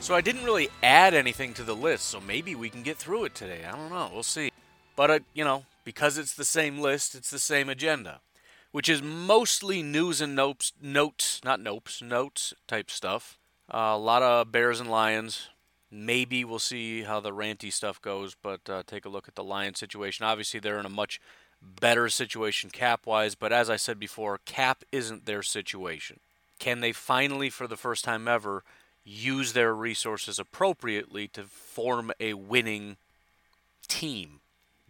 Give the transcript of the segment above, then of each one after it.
So I didn't really add anything to the list, so maybe we can get through it today. I don't know. We'll see. But, uh, you know, because it's the same list, it's the same agenda, which is mostly news and notes, notes, not nopes, notes type stuff. Uh, a lot of Bears and Lions, Maybe we'll see how the ranty stuff goes, but uh, take a look at the Lions situation. Obviously, they're in a much better situation cap wise, but as I said before, cap isn't their situation. Can they finally, for the first time ever, use their resources appropriately to form a winning team?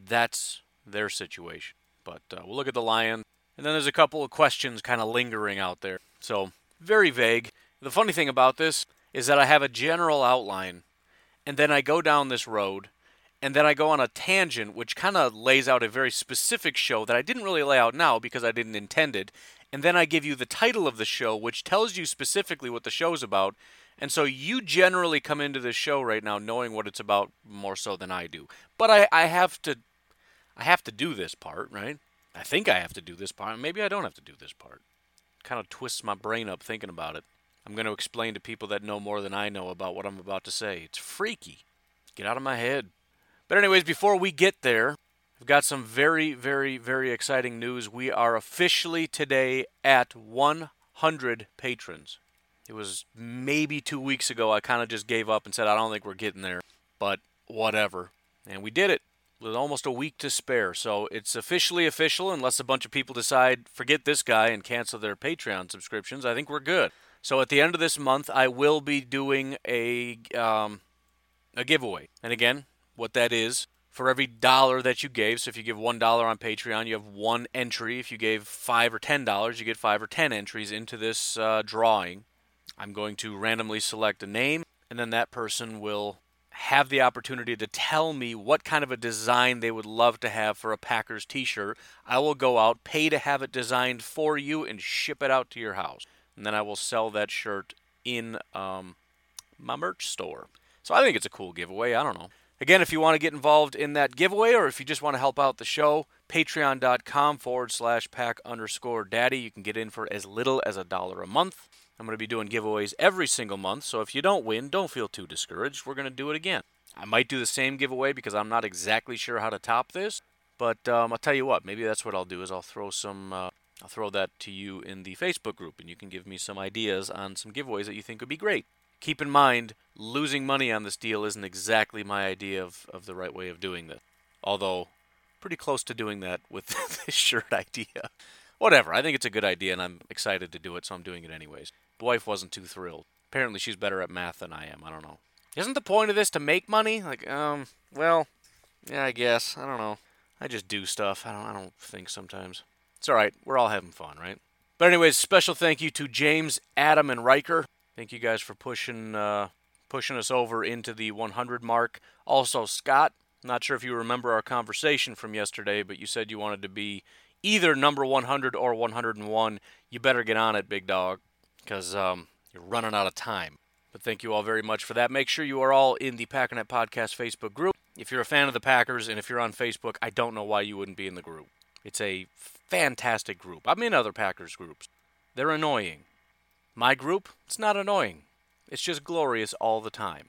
That's their situation. But uh, we'll look at the Lions. And then there's a couple of questions kind of lingering out there. So, very vague. The funny thing about this is that I have a general outline and then I go down this road, and then I go on a tangent, which kind of lays out a very specific show that I didn't really lay out now because I didn't intend it. And then I give you the title of the show, which tells you specifically what the show's about. And so you generally come into this show right now knowing what it's about more so than I do. But I, I have to I have to do this part, right? I think I have to do this part. Maybe I don't have to do this part. Kind of twists my brain up thinking about it. I'm going to explain to people that know more than I know about what I'm about to say. It's freaky. Get out of my head. But, anyways, before we get there, I've got some very, very, very exciting news. We are officially today at 100 patrons. It was maybe two weeks ago I kind of just gave up and said, I don't think we're getting there, but whatever. And we did it with almost a week to spare. So it's officially official unless a bunch of people decide, forget this guy and cancel their Patreon subscriptions. I think we're good. So at the end of this month, I will be doing a um, a giveaway. And again, what that is for every dollar that you gave. So if you give one dollar on Patreon, you have one entry. If you gave five or ten dollars, you get five or ten entries into this uh, drawing. I'm going to randomly select a name, and then that person will have the opportunity to tell me what kind of a design they would love to have for a Packers t-shirt. I will go out, pay to have it designed for you, and ship it out to your house and then I will sell that shirt in um, my merch store. So I think it's a cool giveaway. I don't know. Again, if you want to get involved in that giveaway or if you just want to help out the show, patreon.com forward slash pack underscore daddy. You can get in for as little as a dollar a month. I'm going to be doing giveaways every single month, so if you don't win, don't feel too discouraged. We're going to do it again. I might do the same giveaway because I'm not exactly sure how to top this, but um, I'll tell you what, maybe that's what I'll do is I'll throw some uh, I'll throw that to you in the Facebook group, and you can give me some ideas on some giveaways that you think would be great. Keep in mind, losing money on this deal isn't exactly my idea of, of the right way of doing this. Although, pretty close to doing that with this shirt idea. Whatever, I think it's a good idea, and I'm excited to do it, so I'm doing it anyways. The wife wasn't too thrilled. Apparently, she's better at math than I am. I don't know. Isn't the point of this to make money? Like, um, well, yeah, I guess. I don't know. I just do stuff. I don't. I don't think sometimes. It's all right. We're all having fun, right? But anyways, special thank you to James, Adam, and Riker. Thank you guys for pushing uh, pushing us over into the 100 mark. Also, Scott. Not sure if you remember our conversation from yesterday, but you said you wanted to be either number 100 or 101. You better get on it, big dog, because um, you're running out of time. But thank you all very much for that. Make sure you are all in the Packernet Podcast Facebook group. If you're a fan of the Packers and if you're on Facebook, I don't know why you wouldn't be in the group. It's a fantastic group. I'm in other Packers groups. They're annoying. My group, it's not annoying. It's just glorious all the time.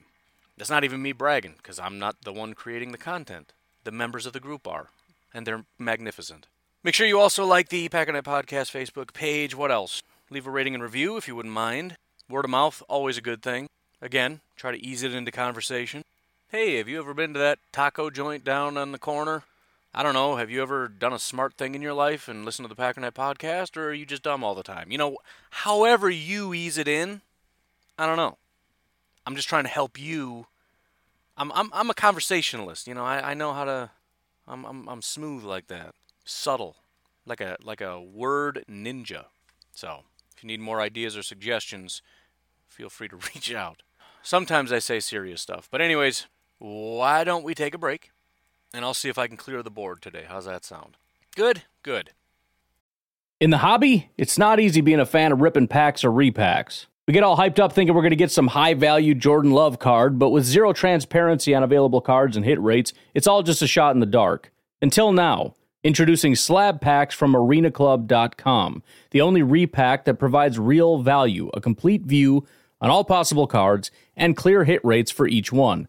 That's not even me bragging, because I'm not the one creating the content. The members of the group are, and they're magnificent. Make sure you also like the Packernet Podcast Facebook page. What else? Leave a rating and review if you wouldn't mind. Word of mouth, always a good thing. Again, try to ease it into conversation. Hey, have you ever been to that taco joint down on the corner? I don't know. Have you ever done a smart thing in your life and listened to the Packernet podcast, or are you just dumb all the time? You know, however you ease it in, I don't know. I'm just trying to help you. I'm I'm I'm a conversationalist. You know, I, I know how to. I'm I'm I'm smooth like that, subtle, like a like a word ninja. So if you need more ideas or suggestions, feel free to reach out. Sometimes I say serious stuff, but anyways, why don't we take a break? And I'll see if I can clear the board today. How's that sound? Good, good. In the hobby, it's not easy being a fan of ripping packs or repacks. We get all hyped up thinking we're going to get some high value Jordan Love card, but with zero transparency on available cards and hit rates, it's all just a shot in the dark. Until now, introducing slab packs from arenaclub.com, the only repack that provides real value, a complete view on all possible cards, and clear hit rates for each one.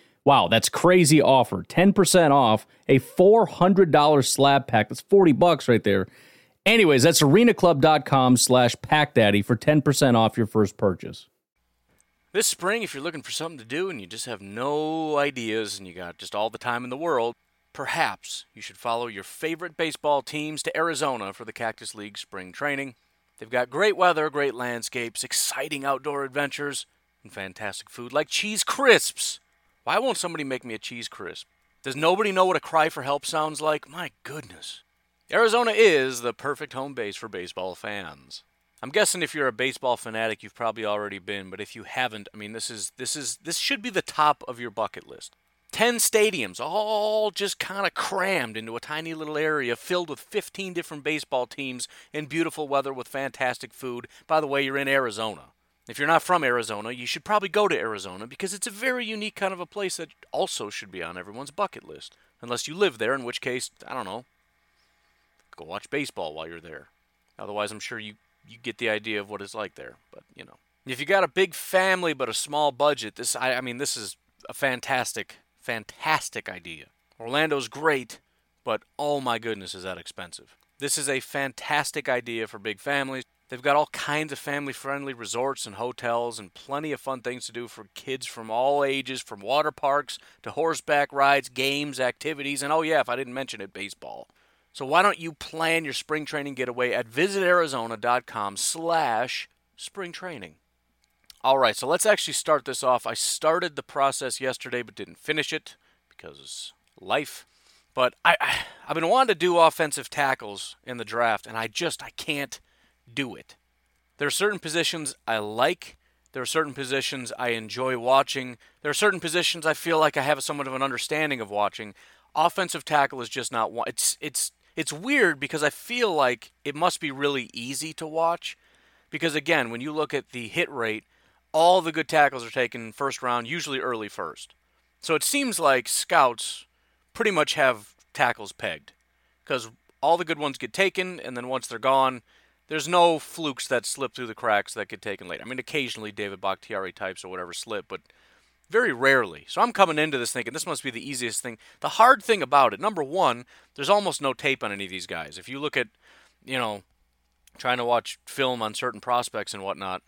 Wow, that's crazy offer. 10% off a $400 slab pack. That's 40 bucks right there. Anyways, that's arenaclub.com slash packdaddy for 10% off your first purchase. This spring, if you're looking for something to do and you just have no ideas and you got just all the time in the world, perhaps you should follow your favorite baseball teams to Arizona for the Cactus League spring training. They've got great weather, great landscapes, exciting outdoor adventures, and fantastic food like cheese crisps. Why won't somebody make me a cheese crisp? Does nobody know what a cry for help sounds like? My goodness. Arizona is the perfect home base for baseball fans. I'm guessing if you're a baseball fanatic, you've probably already been, but if you haven't, I mean, this is this is this should be the top of your bucket list. 10 stadiums, all just kind of crammed into a tiny little area filled with 15 different baseball teams in beautiful weather with fantastic food. By the way, you're in Arizona. If you're not from Arizona, you should probably go to Arizona because it's a very unique kind of a place that also should be on everyone's bucket list. Unless you live there, in which case, I don't know, go watch baseball while you're there. Otherwise, I'm sure you you get the idea of what it's like there. But you know, if you got a big family but a small budget, this I, I mean, this is a fantastic, fantastic idea. Orlando's great, but oh my goodness, is that expensive? This is a fantastic idea for big families. They've got all kinds of family friendly resorts and hotels and plenty of fun things to do for kids from all ages, from water parks to horseback rides, games, activities, and oh, yeah, if I didn't mention it, baseball. So why don't you plan your spring training getaway at visitarizona.com slash spring training. All right, so let's actually start this off. I started the process yesterday but didn't finish it because life. But I, I I've been wanting to do offensive tackles in the draft, and I just I can't do it. There are certain positions I like. There are certain positions I enjoy watching. There are certain positions I feel like I have somewhat of an understanding of watching. Offensive tackle is just not one. It's it's it's weird because I feel like it must be really easy to watch. Because again, when you look at the hit rate, all the good tackles are taken first round, usually early first. So it seems like scouts pretty much have tackles pegged. Because all the good ones get taken, and then once they're gone, there's no flukes that slip through the cracks that get taken late. I mean, occasionally David Bakhtiari types or whatever slip, but very rarely. So I'm coming into this thinking this must be the easiest thing. The hard thing about it, number one, there's almost no tape on any of these guys. If you look at, you know, trying to watch film on certain prospects and whatnot,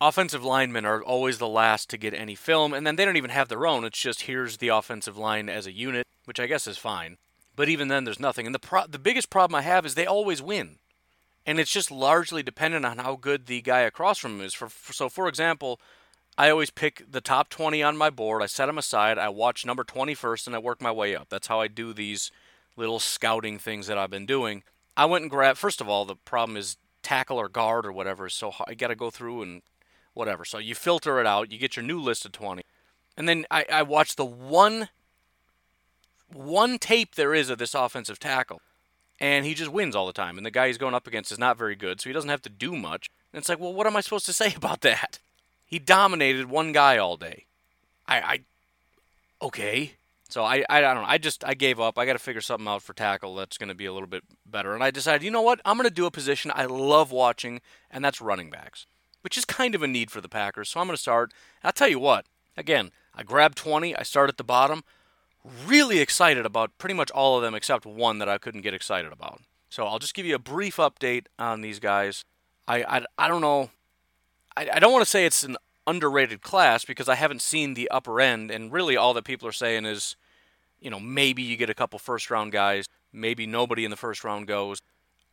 offensive linemen are always the last to get any film, and then they don't even have their own. It's just here's the offensive line as a unit, which I guess is fine. But even then, there's nothing. And the pro- the biggest problem I have is they always win, and it's just largely dependent on how good the guy across from him is. For, for so, for example, I always pick the top 20 on my board. I set them aside. I watch number 20 first, and I work my way up. That's how I do these little scouting things that I've been doing. I went and grabbed. First of all, the problem is tackle or guard or whatever so. I got to go through and whatever. So you filter it out. You get your new list of 20, and then I, I watch the one one tape there is of this offensive tackle, and he just wins all the time. And the guy he's going up against is not very good, so he doesn't have to do much. And it's like, well, what am I supposed to say about that? He dominated one guy all day. I, I okay. So I, I, I don't know. I just I gave up. I got to figure something out for tackle that's going to be a little bit better. And I decided, you know what? I'm going to do a position I love watching, and that's running backs, which is kind of a need for the Packers. So I'm going to start. I'll tell you what. Again, I grabbed 20. I start at the bottom. Really excited about pretty much all of them except one that I couldn't get excited about. So I'll just give you a brief update on these guys. I I, I don't know. I, I don't want to say it's an underrated class because I haven't seen the upper end, and really all that people are saying is, you know, maybe you get a couple first round guys, maybe nobody in the first round goes.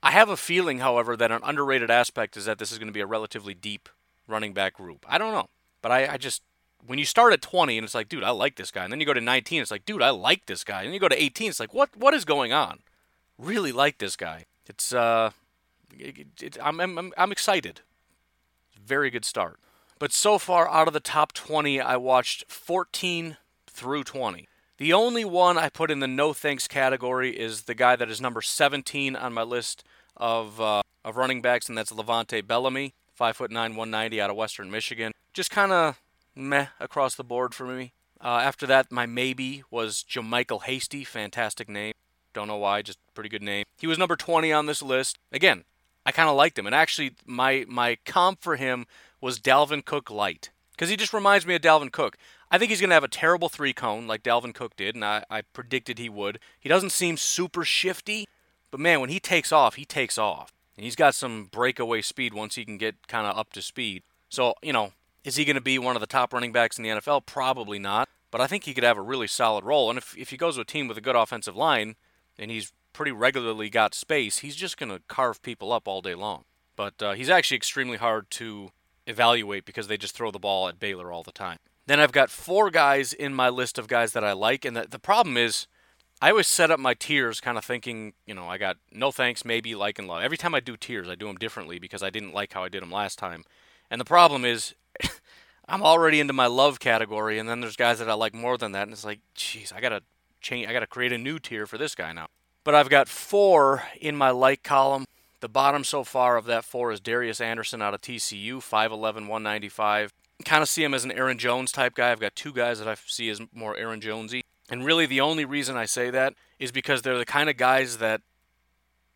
I have a feeling, however, that an underrated aspect is that this is going to be a relatively deep running back group. I don't know, but I, I just when you start at 20 and it's like, dude, I like this guy, and then you go to 19, it's like, dude, I like this guy, and then you go to 18, it's like, what what is going on? Really like this guy. It's uh, it, it, I'm, I'm I'm excited. Very good start. But so far, out of the top 20, I watched 14 through 20. The only one I put in the no thanks category is the guy that is number 17 on my list of uh, of running backs, and that's LeVante Bellamy, five foot nine, 190 out of Western Michigan. Just kind of meh across the board for me. Uh, after that, my maybe was JaMycal Hasty, fantastic name. Don't know why, just pretty good name. He was number 20 on this list. Again, I kind of liked him, and actually, my my comp for him was Dalvin Cook light because he just reminds me of Dalvin Cook. I think he's going to have a terrible three cone like Dalvin Cook did, and I, I predicted he would. He doesn't seem super shifty, but man, when he takes off, he takes off. And he's got some breakaway speed once he can get kind of up to speed. So, you know, is he going to be one of the top running backs in the NFL? Probably not. But I think he could have a really solid role. And if, if he goes to a team with a good offensive line and he's pretty regularly got space, he's just going to carve people up all day long. But uh, he's actually extremely hard to evaluate because they just throw the ball at Baylor all the time. Then I've got four guys in my list of guys that I like, and the, the problem is I always set up my tiers kind of thinking, you know, I got no thanks, maybe, like, and love. Every time I do tiers, I do them differently because I didn't like how I did them last time. And the problem is I'm already into my love category, and then there's guys that I like more than that, and it's like, jeez, I gotta change, I gotta create a new tier for this guy now. But I've got four in my like column. The bottom so far of that four is Darius Anderson out of TCU, 5'11, 195. Kind of see him as an Aaron Jones type guy. I've got two guys that I see as more Aaron Jonesy. And really, the only reason I say that is because they're the kind of guys that,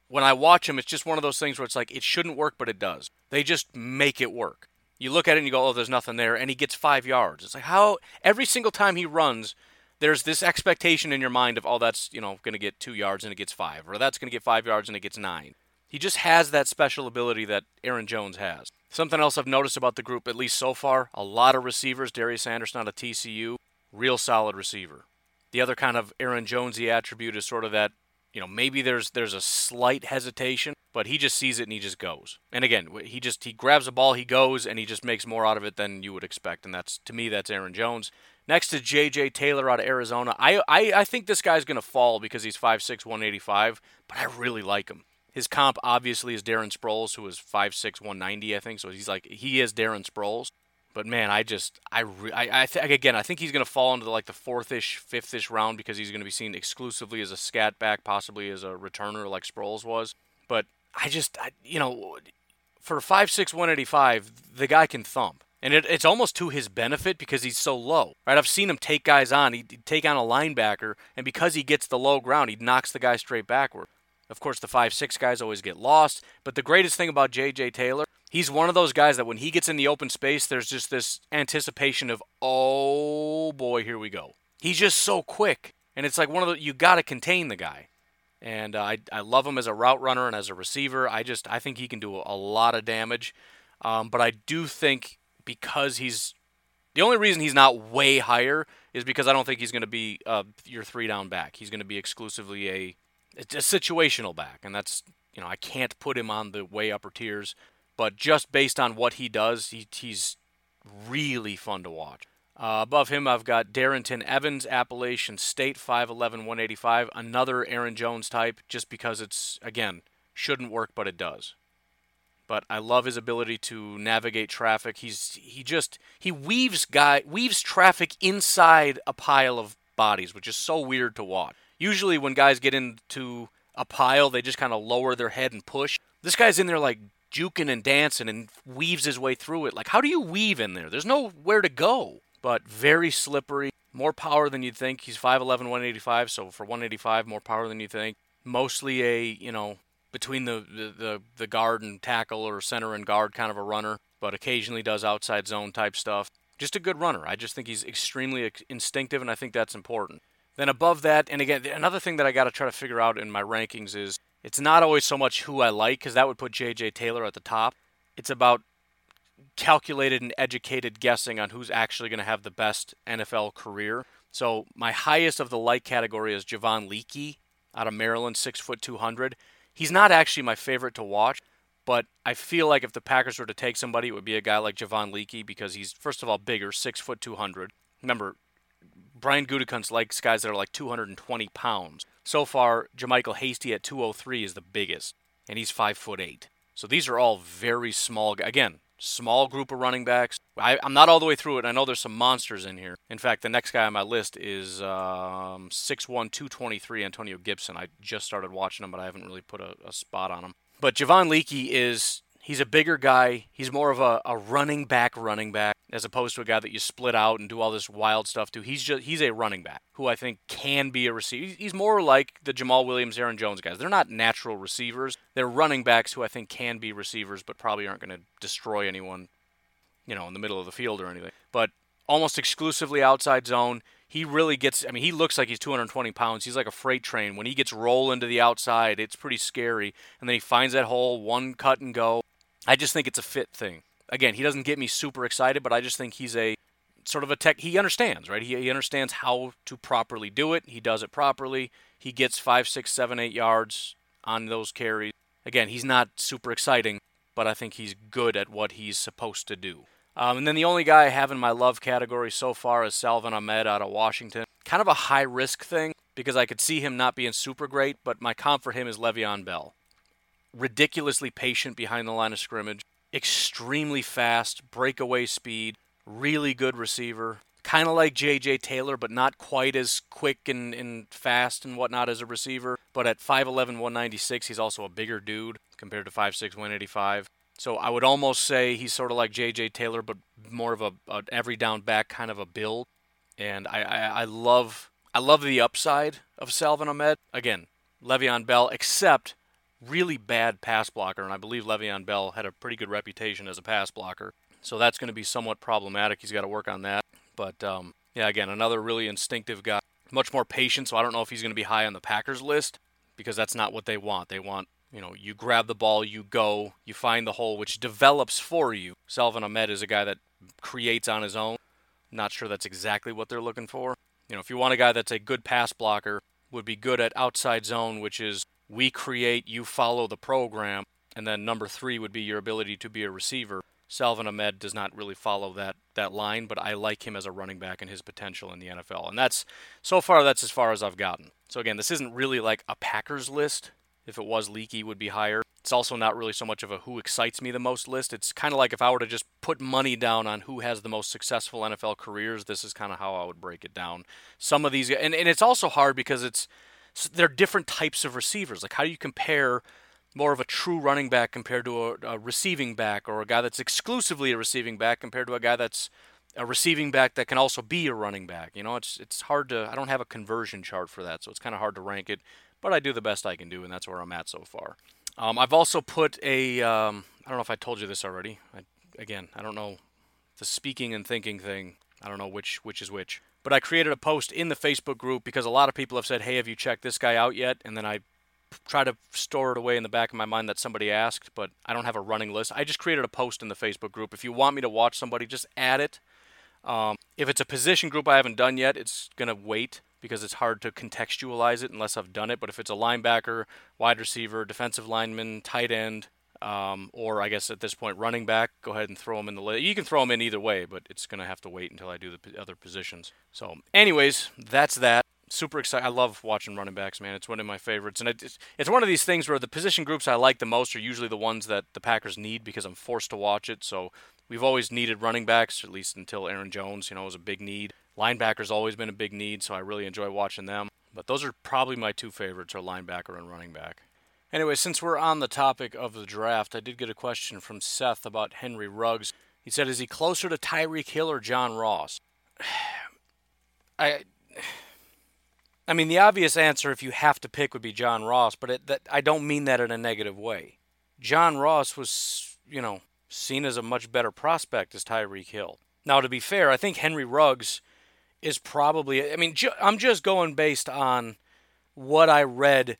when I watch them, it's just one of those things where it's like, it shouldn't work, but it does. They just make it work. You look at it and you go, oh, there's nothing there. And he gets five yards. It's like, how, every single time he runs, there's this expectation in your mind of, oh, that's, you know, going to get two yards and it gets five, or that's going to get five yards and it gets nine. He just has that special ability that Aaron Jones has. Something else I've noticed about the group, at least so far, a lot of receivers. Darius Anderson out of TCU, real solid receiver. The other kind of Aaron Jonesy attribute is sort of that, you know, maybe there's there's a slight hesitation, but he just sees it and he just goes. And again, he just he grabs a ball, he goes, and he just makes more out of it than you would expect. And that's to me, that's Aaron Jones. Next to J.J. Taylor out of Arizona. I I, I think this guy's going to fall because he's 5'6", 185, but I really like him. His comp obviously is Darren Sproles, who is 5'6", 190, I think. So he's like he is Darren Sproles. But man, I just I I, I again I think he's going to fall into the, like the fourth-ish, fifth-ish round because he's going to be seen exclusively as a scat back, possibly as a returner like Sproles was. But I just I, you know for 5'6", 185, the guy can thump. And it, it's almost to his benefit because he's so low, right? I've seen him take guys on. He'd take on a linebacker, and because he gets the low ground, he knocks the guy straight backward. Of course, the five six guys always get lost. But the greatest thing about J.J. Taylor, he's one of those guys that when he gets in the open space, there's just this anticipation of, oh boy, here we go. He's just so quick, and it's like one of the you got to contain the guy. And uh, I I love him as a route runner and as a receiver. I just I think he can do a lot of damage. Um, but I do think because he's the only reason he's not way higher is because I don't think he's going to be uh, your three down back. He's going to be exclusively a a situational back, and that's you know I can't put him on the way upper tiers, but just based on what he does, he, he's really fun to watch. Uh, above him, I've got Darrynton Evans, Appalachian State, 5'11", 185, another Aaron Jones type, just because it's again shouldn't work, but it does. But I love his ability to navigate traffic. He's he just he weaves guy weaves traffic inside a pile of bodies, which is so weird to watch. Usually, when guys get into a pile, they just kind of lower their head and push. This guy's in there like juking and dancing and weaves his way through it. Like, how do you weave in there? There's nowhere to go. But very slippery. more power than you'd think. He's 5'11", 185, so for 185, more power than you think. Mostly a, you know, between the, the, the, the guard and tackle or center and guard kind of a runner, but occasionally does outside zone type stuff. Just a good runner. I just think he's extremely instinctive, and I think that's important. Then above that, and again, another thing that I got to try to figure out in my rankings is it's not always so much who I like, because that would put J.J. Taylor at the top. It's about calculated and educated guessing on who's actually going to have the best NFL career. So my highest of the like category is Javon Leakey out of Maryland, six foot two hundred. He's not actually my favorite to watch, but I feel like if the Packers were to take somebody, it would be a guy like Javon Leakey because he's first of all bigger, six foot two hundred. Remember, Brian Gutekunst likes guys that are like 220 pounds. So far, JaMycal Hasty at 203 is the biggest, and he's five foot eight. So these are all very small. Again, small group of running backs. I, am not all the way through it. I know there's some monsters in here. In fact, the next guy on my list is um, 6'1", 223, Antonio Gibson. I just started watching him, but I haven't really put a, a spot on him. But Javon Leakey is He's a bigger guy. He's more of a, a running back running back as opposed to a guy that you split out and do all this wild stuff to. He's just he's a running back who I think can be a receiver. He's more like the Jamaal Williams, Aaron Jones guys. They're not natural receivers. They're running backs who I think can be receivers, but probably aren't going to destroy anyone, you know, in the middle of the field or anything. But almost exclusively outside zone he really gets I mean he looks like he's 220 pounds he's like a freight train when he gets rolling to the outside it's pretty scary and then he finds that hole one cut and go I just think it's a fit thing. Again, he doesn't get me super excited, but I just think he's a sort of a tech. He understands, right? He, he understands how to properly do it. He does it properly. He gets five, six, seven, eight yards on those carries. Again, he's not super exciting, but I think he's good at what he's supposed to do. Um, and then the only guy I have in my love category so far is Salvon Ahmed out of Washington. Kind of a high risk thing because I could see him not being super great, but my comp for him is Le'Veon Bell ridiculously patient behind the line of scrimmage, extremely fast, breakaway speed, really good receiver. Kind of like J.J. Taylor, but not quite as quick and, and fast and whatnot as a receiver. But at 5'11, 196, he's also a bigger dude compared to 5'6, 185. So I would almost say he's sort of like J.J. Taylor, but more of a, a every down back kind of a build. And I, I, I love I love the upside of Salvon Ahmed. Again, Le'Veon Bell, except really bad pass blocker, and I believe Le'Veon Bell had a pretty good reputation as a pass blocker. So that's going to be somewhat problematic. He's got to work on that. But um, yeah, again, another really instinctive guy, much more patient. So I don't know if he's going to be high on the Packers list because that's not what they want. They want you know, you grab the ball, you go, you find the hole, which develops for you. Salvon Ahmed is a guy that creates on his own. Not sure that's exactly what they're looking for. You know, if you want a guy that's a good pass blocker, would be good at outside zone, which is we create, you follow the program, and then number three would be your ability to be a receiver. Salvon Ahmed does not really follow that that line, but I like him as a running back and his potential in the NFL. And that's so far that's as far as I've gotten. So again, this isn't really like a Packers list. If it was leaky would be higher. It's also not really so much of a who excites me the most list. It's kind of like if I were to just put money down on who has the most successful NFL careers, this is kind of how I would break it down. Some of these and, and it's also hard because it's they're different types of receivers. Like how do you compare more of a true running back compared to a, a, receiving back, or a guy that's exclusively a receiving back compared to a guy that's a receiving back that can also be a running back. You know, it's it's hard to. I don't have a conversion chart for that, so it's kind of hard to rank it. But I do the best I can do, and that's where I'm at so far. Um, I've also put a. Um, I don't know if I told you this already. I, again, I don't know the speaking and thinking thing. I don't know which which is which. But I created a post in the Facebook group because a lot of people have said, "Hey, have you checked this guy out yet?" And then I try to store it away in the back of my mind that somebody asked, but I don't have a running list. I just created a post in the Facebook group. If you want me to watch somebody, just add it. Um, if it's a position group I haven't done yet, it's gonna wait because it's hard to contextualize it unless I've done it. But if it's a linebacker, wide receiver, defensive lineman, tight end, um, or I guess at this point running back. Go ahead and throw them in the list. You can throw them in either way, but it's going to have to wait until I do the other positions. So, anyways, that's that. Super excited. I love watching running backs, man. It's one of my favorites, and it's it's one of these things where the position groups I like the most are usually the ones that the Packers need because I'm forced to watch it. So we've always needed running backs, at least until Aaron Jones, you know, was a big need. Linebackers always been a big need, so I really enjoy watching them. But those are probably my two favorites: are linebacker and running back. Anyway, since we're on the topic of the draft, I did get a question from Seth about Henry Ruggs. He said, Is he closer to Tyreek Hill or John Ross? I I mean, the obvious answer, if you have to pick, would be John Ross, but it, that, I don't mean that in a negative way. John Ross was, you know, seen as a much better prospect as Tyreek Hill. Now, to be fair, I think Henry Ruggs is probably. I mean, ju- I'm just going based on what I read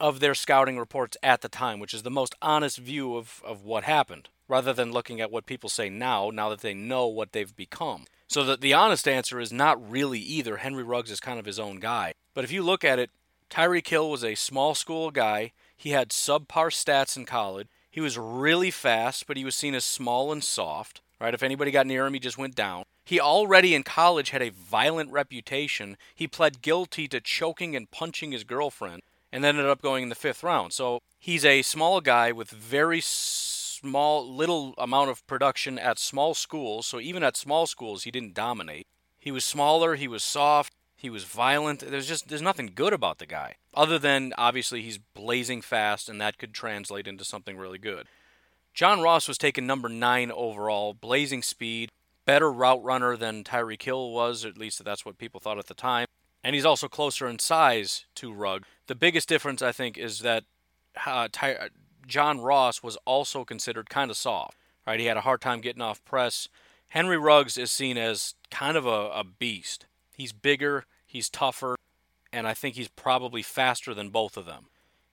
of their scouting reports at the time, which is the most honest view of, of what happened, rather than looking at what people say now, now that they know what they've become. So the, the honest answer is not really either. Henry Ruggs is kind of his own guy. But if you look at it, Tyreek Hill was a small school guy. He had subpar stats in college. He was really fast, but he was seen as small and soft. Right? If anybody got near him, he just went down. He already in college had a violent reputation. He pled guilty to choking and punching his girlfriend and ended up going in the fifth round. So he's a small guy with very small, little amount of production at small schools. So even at small schools, he didn't dominate. He was smaller. He was soft. He was violent. There's just there's nothing good about the guy, other than obviously he's blazing fast, and that could translate into something really good. John Ross was taken number nine overall, blazing speed, better route runner than Tyreek Hill was, at least that's what people thought at the time. And he's also closer in size to Rugg. The biggest difference, I think, is that uh, Ty- John Ross was also considered kind of soft. Right, he had a hard time getting off press. Henry Ruggs is seen as kind of a, a beast. He's bigger, he's tougher, and I think he's probably faster than both of them.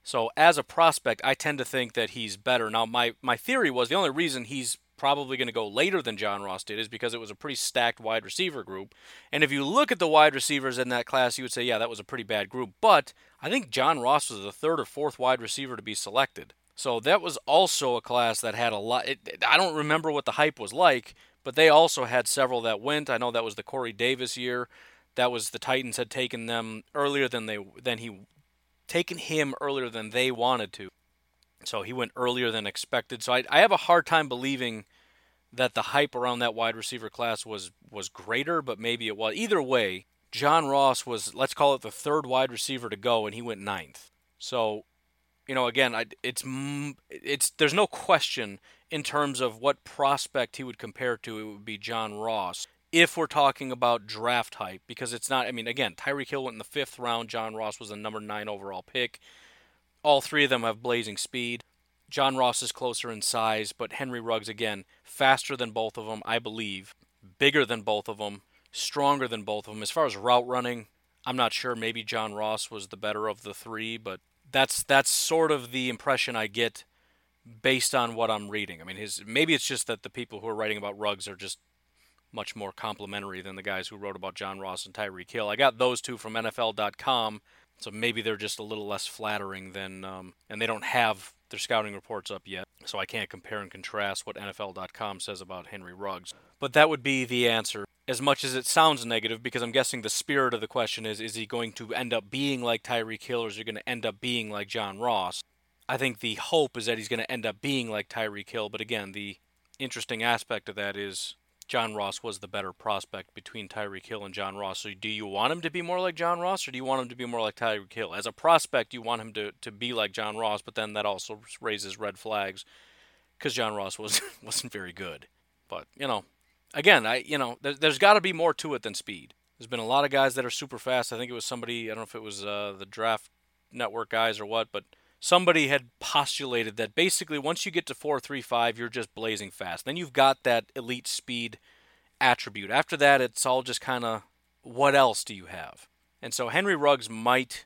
So as a prospect, I tend to think that he's better. Now, my, my theory was the only reason he's probably going to go later than John Ross did is because it was a pretty stacked wide receiver group. And if you look at the wide receivers in that class, you would say, yeah, that was a pretty bad group. But I think John Ross was the third or fourth wide receiver to be selected. So that was also a class that had a lot. It, I don't remember what the hype was like, but they also had several that went. I know that was the Corey Davis year. That was the Titans had taken them earlier than they than he taken him earlier than they wanted to. So he went earlier than expected. So I, I have a hard time believing that the hype around that wide receiver class was was greater, but maybe it was. Either way, John Ross was let's call it the third wide receiver to go, and he went ninth. So you know, again, I, it's it's there's no question in terms of what prospect he would compare to. It would be John Ross if we're talking about draft hype, because it's not. I mean, again, Tyreek Hill went in the fifth round. John Ross was the number nine overall pick. All three of them have blazing speed. John Ross is closer in size, but Henry Ruggs again faster than both of them, I believe, bigger than both of them, stronger than both of them. As far as route running, I'm not sure. Maybe John Ross was the better of the three, but that's that's sort of the impression I get based on what I'm reading. I mean, his maybe it's just that the people who are writing about Ruggs are just much more complimentary than the guys who wrote about John Ross and Tyreek Hill. I got those two from NFL.com, so maybe they're just a little less flattering than, um, and they don't have their scouting reports up yet, so I can't compare and contrast what NFL.com says about Henry Ruggs. But that would be the answer as much as it sounds negative, because I'm guessing the spirit of the question is is he going to end up being like Tyreek Hill or is he going to end up being like John Ross? I think the hope is that he's going to end up being like Tyreek Hill, but again, the interesting aspect of that is John Ross was the better prospect between Tyreek Hill and John Ross. So do you want him to be more like John Ross or do you want him to be more like Tyreek Hill? As a prospect, you want him to, to be like John Ross, but then that also raises red flags because John Ross was wasn't very good. But, you know, again, I you know, there, has got to be more to it than speed. There's been a lot of guys that are super fast. I think it was somebody. I don't know if it was uh, the draft network guys or what, but somebody had postulated that basically once you get to 435 you're just blazing fast then you've got that elite speed attribute after that it's all just kind of what else do you have and so henry ruggs might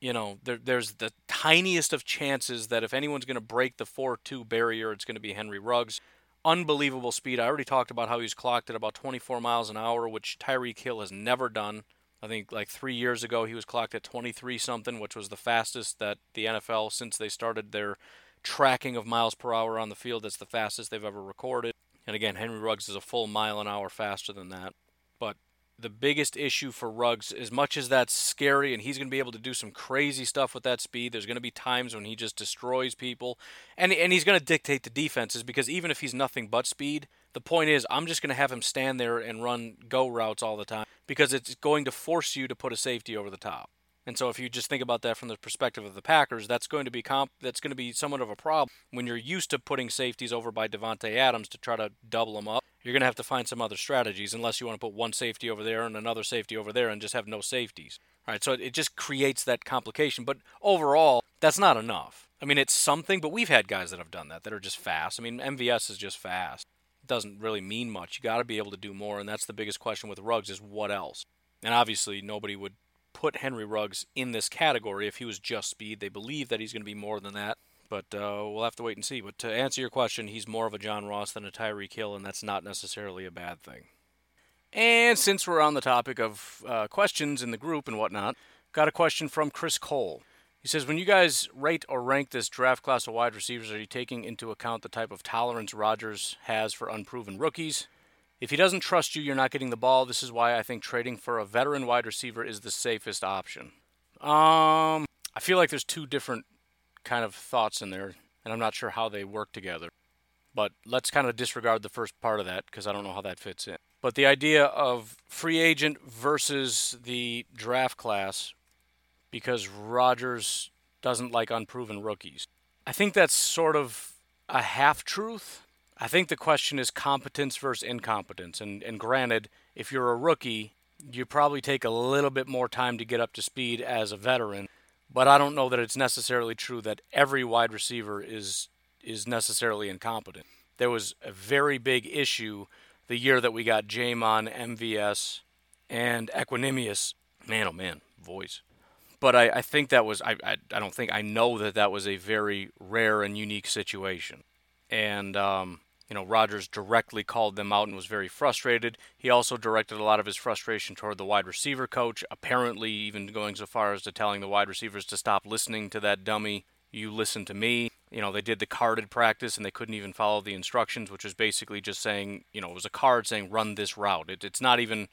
you know there, there's the tiniest of chances that if anyone's going to break the 4-2 barrier it's going to be henry ruggs unbelievable speed. I already talked about how he's clocked at about 24 miles an hour, which Tyreek Hill has never done. I think like three years ago he was clocked at 23 something, which was the fastest that the NFL since they started their tracking of miles per hour on the field. That's the fastest they've ever recorded. And again, Henry Ruggs is a full mile an hour faster than that. But the biggest issue for Ruggs, as much as that's scary and he's going to be able to do some crazy stuff with that speed, there's going to be times when he just destroys people. And, and he's going to dictate the defenses because even if he's nothing but speed, the point is I'm just going to have him stand there and run go routes all the time because it's going to force you to put a safety over the top. And so if you just think about that from the perspective of the Packers, that's going to be comp- that's going to be somewhat of a problem when you're used to putting safeties over by Davante Adams to try to double them up. You're going to have to find some other strategies unless you want to put one safety over there and another safety over there and just have no safeties. All right, so it just creates that complication, but overall, that's not enough. I mean, it's something, but we've had guys that have done that that are just fast. I mean, MVS is just fast. Doesn't really mean much. You got to be able to do more, and that's the biggest question with Ruggs is what else. And obviously, nobody would put Henry Ruggs in this category if he was just speed. They believe that he's going to be more than that, but uh, we'll have to wait and see. But to answer your question, he's more of a John Ross than a Tyreek Hill, and that's not necessarily a bad thing. And since we're on the topic of uh, questions in the group and whatnot, got a question from Chris Cole. He says, when you guys rate or rank this draft class of wide receivers, are you taking into account the type of tolerance Rodgers has for unproven rookies? If he doesn't trust you, you're not getting the ball. This is why I think trading for a veteran wide receiver is the safest option. Um, I feel like there's two different kind of thoughts in there, and I'm not sure how they work together. But let's kind of disregard the first part of that because I don't know how that fits in. But the idea of free agent versus the draft class because Rodgers doesn't like unproven rookies. I think that's sort of a half truth I think the question is competence versus incompetence. And, and granted, if you're a rookie, you probably take a little bit more time to get up to speed as a veteran. But I don't know that it's necessarily true that every wide receiver is is necessarily incompetent. There was a very big issue the year that we got J'Mon, MVS, and Equanimeous. Man, oh man, voice. But I, I think that was, I, I, I don't think, I know that that was a very rare and unique situation. And um, you know, Rodgers directly called them out and was very frustrated. He also directed a lot of his frustration toward the wide receiver coach, apparently even going so far as to telling the wide receivers to stop listening to that dummy. You listen to me. You know, they did the carded practice and they couldn't even follow the instructions, which was basically just saying, you know, it was a card saying run this route. It, it's not even,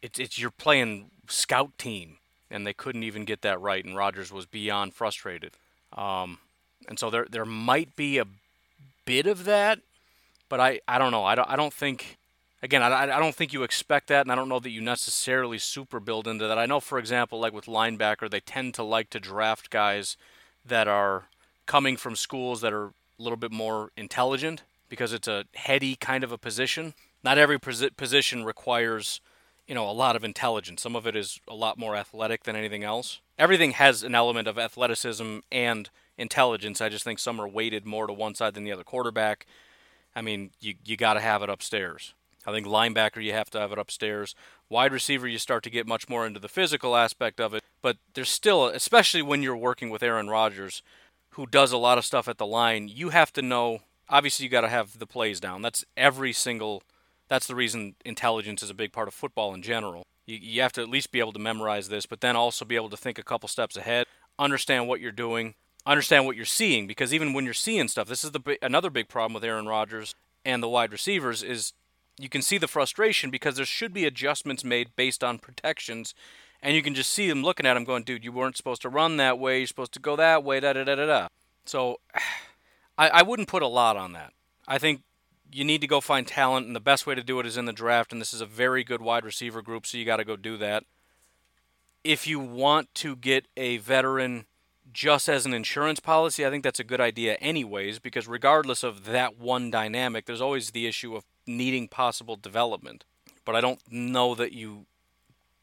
it's, it's you're playing scout team, and they couldn't even get that right, and Rodgers was beyond frustrated. Um, and so there there might be a bit of that but I, I don't know. I don't, I don't think, again, I, I don't think you expect that, and I don't know that you necessarily super build into that. I know, for example, like with linebacker, they tend to like to draft guys that are coming from schools that are a little bit more intelligent because it's a heady kind of a position. Not every position requires, you know, a lot of intelligence. Some of it is a lot more athletic than anything else. Everything has an element of athleticism and intelligence. I just think some are weighted more to one side than the other. Quarterback, I mean, you you got to have it upstairs. I think linebacker you have to have it upstairs. Wide receiver you start to get much more into the physical aspect of it, but there's still especially when you're working with Aaron Rodgers who does a lot of stuff at the line, you have to know obviously you got to have the plays down. That's every single that's the reason intelligence is a big part of football in general. You, you have to at least be able to memorize this, but then also be able to think a couple steps ahead, understand what you're doing, understand what you're seeing because even when you're seeing stuff, this is the another big problem with Aaron Rodgers and the wide receivers is you can see the frustration because there should be adjustments made based on protections, and you can just see them looking at him going, "Dude, you weren't supposed to run that way. You're supposed to go that way." Da da da da da. So, I, I wouldn't put a lot on that. I think you need to go find talent, and the best way to do it is in the draft. And this is a very good wide receiver group, so you got to go do that. If you want to get a veteran just as an insurance policy, I think that's a good idea, anyways, because regardless of that one dynamic, there's always the issue of needing possible development. But I don't know that you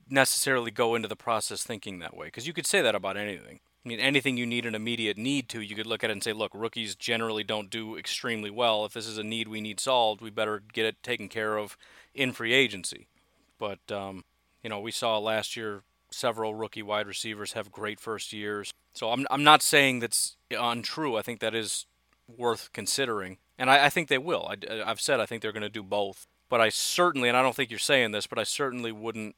necessarily go into the process thinking that way, because you could say that about anything. I mean, anything you need an immediate need to, you could look at it and say, look, rookies generally don't do extremely well. If this is a need we need solved, we better get it taken care of in free agency. But, um, you know, we saw last year several rookie wide receivers have great first years. So I'm I'm not saying that's untrue. I think that is worth considering, and I, I think they will. I, I've said I think they're going to do both. But I certainly, and I don't think you're saying this, but I certainly wouldn't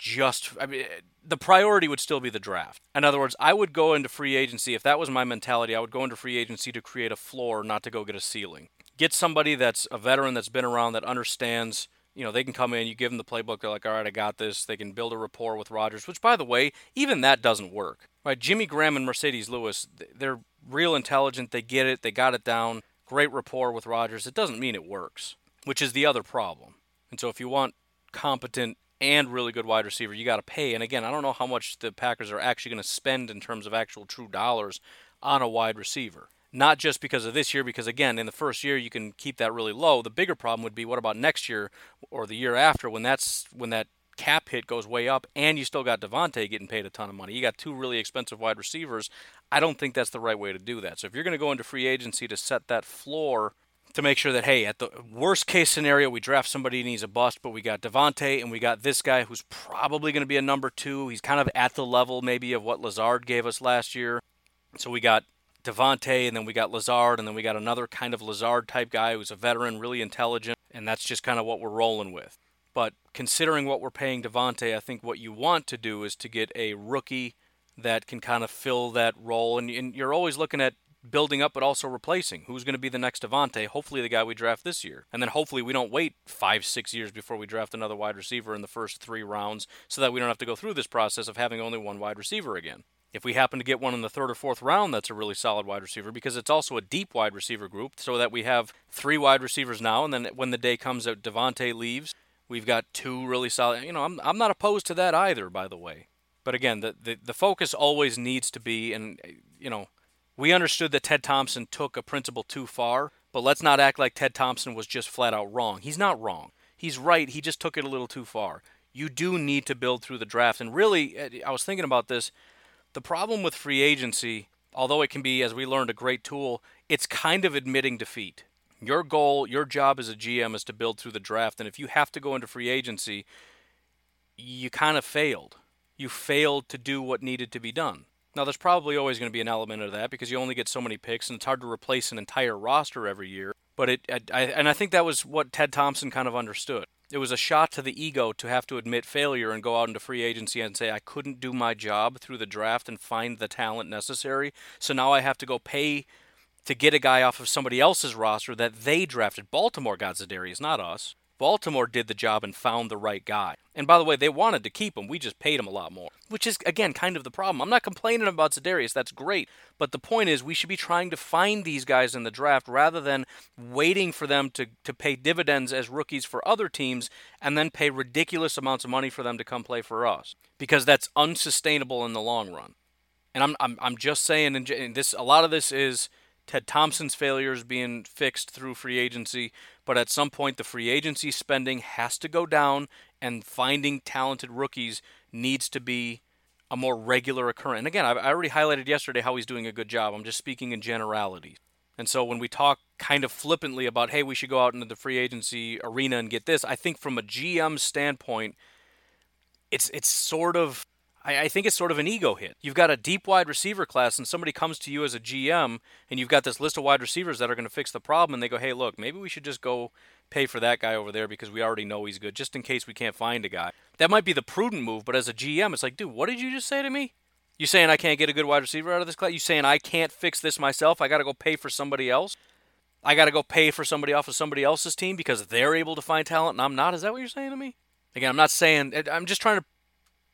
just I mean the priority would still be the draft. In other words, I would go into free agency if that was my mentality, I would go into free agency to create a floor, not to go get a ceiling. Get somebody that's a veteran that's been around that understands you know, they can come in, you give them the playbook, they're like, all right, I got this. They can build a rapport with Rodgers, which, by the way, even that doesn't work. Right? Jimmy Graham and Marcedes Lewis, they're real intelligent. They get it. They got it down. Great rapport with Rodgers. It doesn't mean it works, which is the other problem. And so if you want competent and really good wide receiver, you got to pay. And again, I don't know how much the Packers are actually going to spend in terms of actual true dollars on a wide receiver. Not just because of this year, because again, in the first year you can keep that really low. The bigger problem would be what about next year or the year after when that's when that cap hit goes way up and you still got Davante getting paid a ton of money. You got two really expensive wide receivers. I don't think that's the right way to do that. So if you're going to go into free agency to set that floor to make sure that hey, at the worst case scenario, we draft somebody and he's a bust, but we got Davante and we got this guy who's probably going to be a number two. He's kind of at the level maybe of what Lazard gave us last year. So we got Davante and then we got Lazard and then we got another kind of Lazard type guy who's a veteran, really intelligent, and that's just kind of what we're rolling with. But considering what we're paying Davante, I think what you want to do is to get a rookie that can kind of fill that role. And, and you're always looking at building up but also replacing. Who's going to be the next Davante? Hopefully, the guy we draft this year. And then hopefully, we don't wait five, six years before we draft another wide receiver in the first three rounds so that we don't have to go through this process of having only one wide receiver again. If we happen to get one in the third or fourth round, that's a really solid wide receiver because it's also a deep wide receiver group, so that we have three wide receivers now. And then when the day comes that Davante leaves, we've got two really solid. You know, I'm I'm not opposed to that either, by the way. But again, the, the, the focus always needs to be, and you know, we understood that Ted Thompson took a principle too far, but let's not act like Ted Thompson was just flat out wrong. He's not wrong. He's right. He just took it a little too far. You do need to build through the draft. And really, I was thinking about this. The problem with free agency, although it can be, as we learned, a great tool, it's kind of admitting defeat. Your goal, your job as a GM is to build through the draft. And if you have to go into free agency, you kind of failed. You failed to do what needed to be done. Now, there's probably always going to be an element of that because you only get so many picks, and it's hard to replace an entire roster every year. But it, I, and I think that was what Ted Thompson kind of understood. It was a shot to the ego to have to admit failure and go out into free agency and say, I couldn't do my job through the draft and find the talent necessary. So now I have to go pay to get a guy off of somebody else's roster that they drafted. Baltimore got Za'Darius, not us. Baltimore did the job and found the right guy. And by the way, they wanted to keep him. We just paid him a lot more, which is again kind of the problem. I'm not complaining about Za'Darius. That's great, but the point is we should be trying to find these guys in the draft rather than waiting for them to to pay dividends as rookies for other teams and then pay ridiculous amounts of money for them to come play for us because that's unsustainable in the long run. And I'm I'm, I'm just saying, and this a lot of this is Ted Thompson's failures being fixed through free agency, but at some point the free agency spending has to go down and finding talented rookies needs to be a more regular occurrence. And again, I already highlighted yesterday how he's doing a good job. I'm just speaking in generalities. And so when we talk kind of flippantly about, hey, we should go out into the free agency arena and get this, I think from a GM standpoint, it's it's sort of I, I think it's sort of an ego hit. You've got a deep wide receiver class, and somebody comes to you as a GM, and you've got this list of wide receivers that are going to fix the problem, and they go, hey, look, maybe we should just go pay for that guy over there because we already know he's good, just in case we can't find a guy. That might be the prudent move, but as a GM, it's like, dude, what did you just say to me? You saying I can't get a good wide receiver out of this class? You saying I can't fix this myself? I got to go pay for somebody else? I got to go pay for somebody off of somebody else's team because they're able to find talent and I'm not? Is that what you're saying to me? Again, I'm not saying, I'm just trying to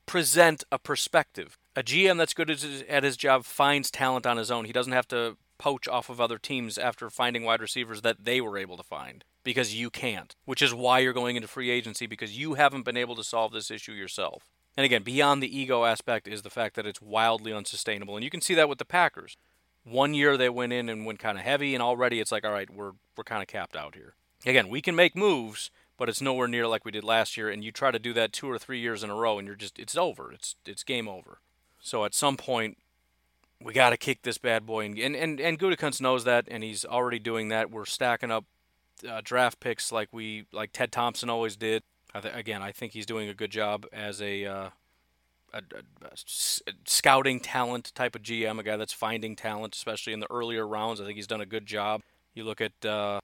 present a perspective. A GM that's good at his job finds talent on his own. He doesn't have to poach off of other teams after finding wide receivers that they were able to find because you can't, which is why you're going into free agency because you haven't been able to solve this issue yourself. And again, beyond the ego aspect is the fact that it's wildly unsustainable. And you can see that with the Packers. One year they went in and went kind of heavy, and already it's like, all right, we're, we're kind of capped out here. Again, we can make moves, but it's nowhere near like we did last year. And you try to do that two or three years in a row, and you're just it's over. It's it's game over. So at some point, we got to kick this bad boy. And and and, and Gutekunst knows that, and he's already doing that. We're stacking up uh, draft picks like we like Ted Thompson always did. I th- again, I think he's doing a good job as a, uh, scouting talent type of GM, a guy that's finding talent, especially in the earlier rounds. I think he's done a good job. You look at uh,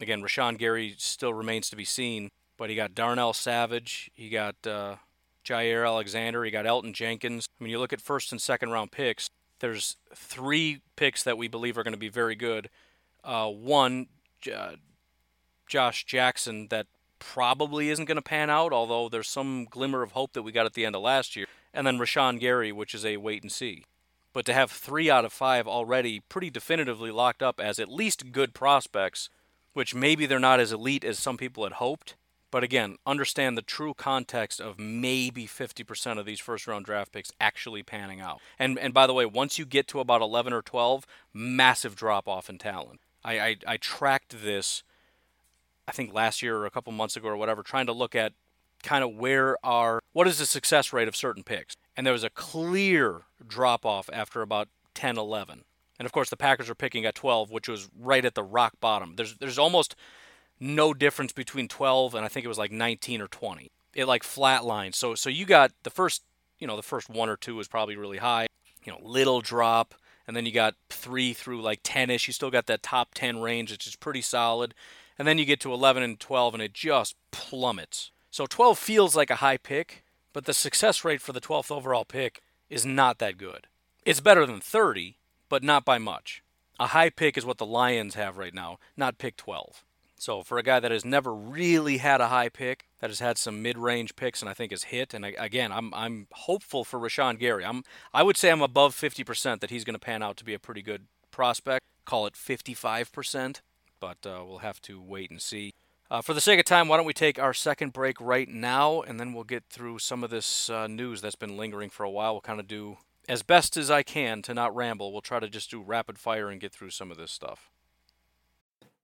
Again, Rashan Gary still remains to be seen, but he got Darnell Savage, he got uh, Jaire Alexander, he got Elgton Jenkins. I mean, you look at first and second round picks. There's three picks that we believe are going to be very good. Uh, one, uh, Josh Jackson, that probably isn't going to pan out, although there's some glimmer of hope that we got at the end of last year. And then Rashan Gary, which is a wait and see. But to have three out of five already pretty definitively locked up as at least good prospects which maybe they're not as elite as some people had hoped, But again, understand the true context of maybe 50% of these first round draft picks actually panning out. And and by the way, once you get to about 11 or 12, massive drop off in talent. I, I, I tracked this, I think last year or a couple months ago or whatever, trying to look at kind of where are what is the success rate of certain picks. And there was a clear drop off after about 10, 11. And of course, the Packers are picking at 12, which was right at the rock bottom. There's there's almost no difference between 12 and I think it was like 19 or 20. It like flatlined. So so you got the first, you know, the first one or two was probably really high. You know, little drop, and then you got three through like 10ish. You still got that top 10 range, which is pretty solid. And then you get to 11 and 12, and it just plummets. So 12 feels like a high pick, but the success rate for the 12th overall pick is not that good. It's better than 30, but not by much. A high pick is what the Lions have right now, not pick 12. So for a guy that has never really had a high pick, that has had some mid-range picks and I think has hit, and again, I'm I'm hopeful for Rashan Gary. I'm I would say I'm above 50% that he's going to pan out to be a pretty good prospect. Call it 55%, but uh, we'll have to wait and see. Uh, for the sake of time, why don't we take our second break right now, and then we'll get through some of this uh, news that's been lingering for a while. We'll kind of do as best as I can to not ramble. We'll try to just do rapid fire and get through some of this stuff.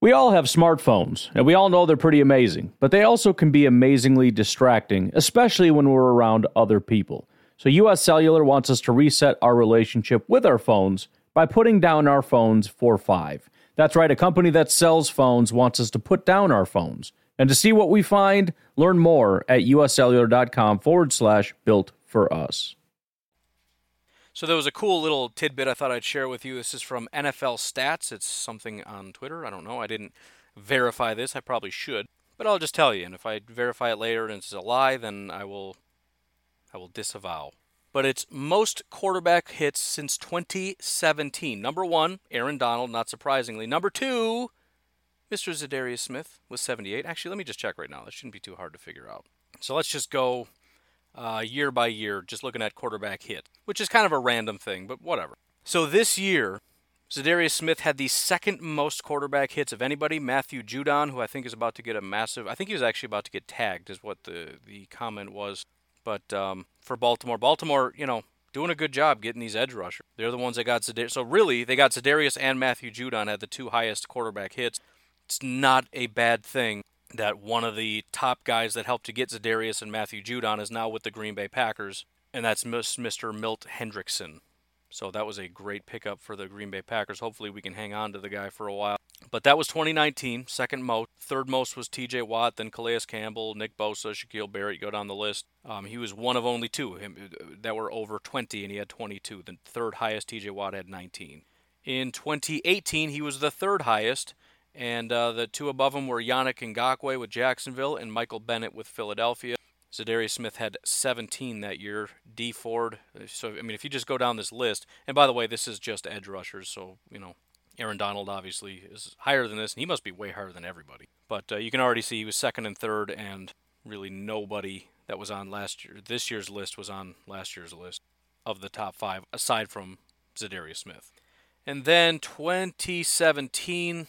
We all have smartphones, and we all know they're pretty amazing, but they also can be amazingly distracting, especially when we're around other people. So, US Cellular wants us to reset our relationship with our phones by putting down our phones for five. That's right, a company that sells phones wants us to put down our phones. And to see what we find, learn more at uscellular.com forward slash built for us. So there was a cool little tidbit I thought I'd share with you. This is from NFL Stats. It's something on Twitter. I don't know. I didn't verify this. I probably should, but I'll just tell you. And if I verify it later and it's a lie, then I will, I will disavow. But it's most quarterback hits since 2017. Number one, Aaron Donald, not surprisingly. Number two, Mr. Za'Darius Smith with 78. Actually, let me just check right now. That shouldn't be too hard to figure out. So let's just go uh, year by year, just looking at quarterback hit, which is kind of a random thing, but whatever. So this year, Za'Darius Smith had the second most quarterback hits of anybody. Matthew Judon, who I think is about to get a massive, I think he was actually about to get tagged, is what the the comment was. But um, for Baltimore, Baltimore, you know, doing a good job getting these edge rushers. They're the ones that got Za'Darius. So really, they got Za'Darius and Matthew Judon had the two highest quarterback hits. It's not a bad thing that one of the top guys that helped to get Za'Darius and Matthew Judon is now with the Green Bay Packers, and that's Mr. Milt Hendrickson. So that was a great pickup for the Green Bay Packers. Hopefully, we can hang on to the guy for a while. But that was 2019, second most. Third most was T.J. Watt, then Calais Campbell, Nick Bosa, Shaquille Barrett. Go down the list. Um, he was one of only two that were over 20, and he had 22. The third highest, T.J. Watt, had 19. In 2018, he was the third highest and uh, the two above him were Yannick Ngakoue with Jacksonville and Michael Bennett with Philadelphia. Za'Darius Smith had 17 that year. Dee Ford. So I mean, if you just go down this list, and by the way, this is just edge rushers, so you know, Aaron Donald obviously is higher than this, and he must be way higher than everybody. But uh, you can already see he was second and third, and really nobody that was on last year, this year's list was on last year's list of the top five, aside from Za'Darius Smith. And then 2017.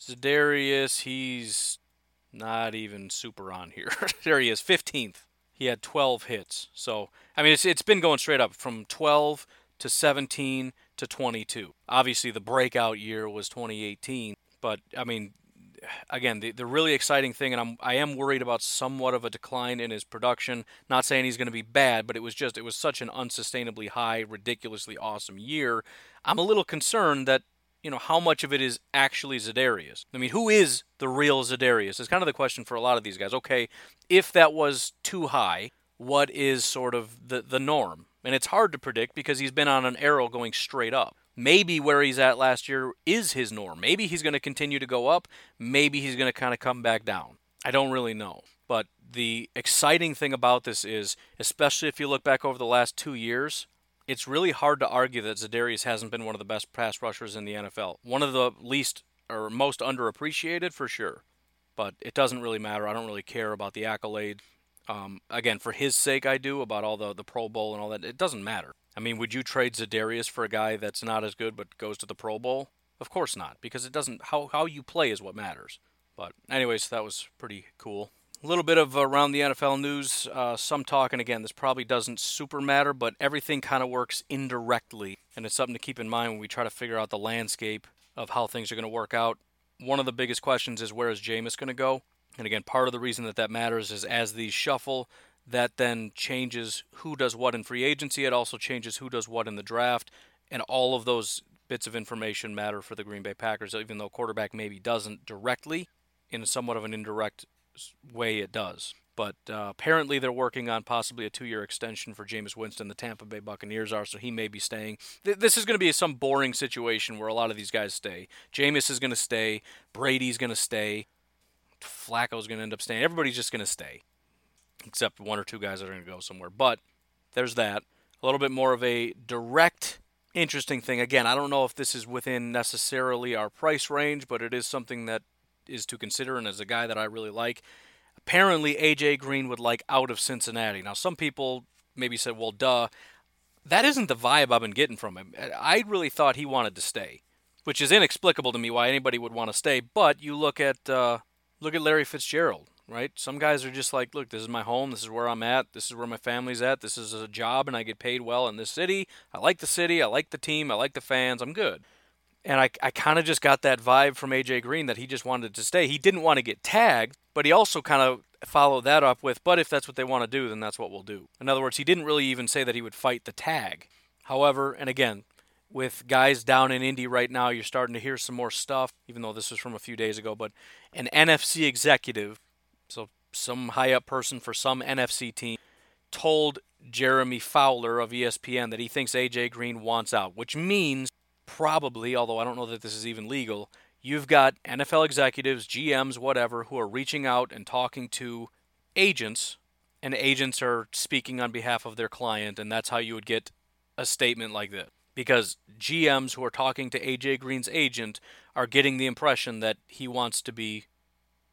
Za'Darius, he's not even super on here. there he is, 15th. He had 12 hits. So, I mean, it's, it's been going straight up from 12 to 17 to 22. Obviously, the breakout year was 2018. But, I mean, again, the, the really exciting thing, and I'm I am worried about somewhat of a decline in his production. Not saying he's going to be bad, but it was just it was such an unsustainably high, ridiculously awesome year. I'm a little concerned that you know, how much of it is actually Za'Darius? I mean, who is the real Za'Darius? Is kind of the question for a lot of these guys. Okay, if that was too high, what is sort of the, the norm? And it's hard to predict because he's been on an arrow going straight up. Maybe where he's at last year is his norm. Maybe he's going to continue to go up. Maybe he's going to kind of come back down. I don't really know. But the exciting thing about this is, especially if you look back over the last two years, it's really hard to argue that Za'Darius hasn't been one of the best pass rushers in the NFL. One of the least or most underappreciated for sure. But it doesn't really matter. I don't really care about the accolade. Um, again, for his sake, I do about all the the Pro Bowl and all that. It doesn't matter. I mean, would you trade Za'Darius for a guy that's not as good but goes to the Pro Bowl? Of course not, because it doesn't. How how you play is what matters. But anyways, that was pretty cool. A little bit of around the NFL news, uh, some talk, and again, this probably doesn't super matter, but everything kind of works indirectly, and it's something to keep in mind when we try to figure out the landscape of how things are going to work out. One of the biggest questions is where is Jameis going to go? And again, part of the reason that that matters is as these shuffle, that then changes who does what in free agency. It also changes who does what in the draft. And all of those bits of information matter for the Green Bay Packers, even though quarterback maybe doesn't directly. In somewhat of an indirect way, it does. But uh, apparently, they're working on possibly a two year extension for Jameis Winston. The Tampa Bay Buccaneers are, so he may be staying. Th- this is going to be some boring situation where a lot of these guys stay. Jameis is going to stay. Brady's going to stay. Flacco's going to end up staying. Everybody's just going to stay, except one or two guys that are going to go somewhere. But there's that. A little bit more of a direct, interesting thing. Again, I don't know if this is within necessarily our price range, but it is something that is to consider. And as a guy that I really like, apparently AJ Green would like out of Cincinnati. Now, some people maybe said, well, duh. That isn't the vibe I've been getting from him. I really thought he wanted to stay, which is inexplicable to me why anybody would want to stay. But you look at uh, look at Larry Fitzgerald, right? Some guys are just like, look, this is my home. This is where I'm at. This is where my family's at. This is a job, and I get paid well in this city. I like the city. I like the team. I like the fans. I'm good. And I, I kind of just got that vibe from AJ Green that he just wanted to stay. He didn't want to get tagged, but he also kind of followed that up with, but if that's what they want to do, then that's what we'll do. In other words, he didn't really even say that he would fight the tag. However, and again, with guys down in Indy right now, you're starting to hear some more stuff, even though this was from a few days ago. But an NFC executive, so some high up person for some NFC team, told Jeremy Fowler of ESPN that he thinks AJ Green wants out, which means probably, although I don't know that this is even legal, you've got NFL executives, GMs, whatever, who are reaching out and talking to agents, and agents are speaking on behalf of their client, and that's how you would get a statement like this. Because GMs who are talking to AJ Green's agent are getting the impression that he wants to be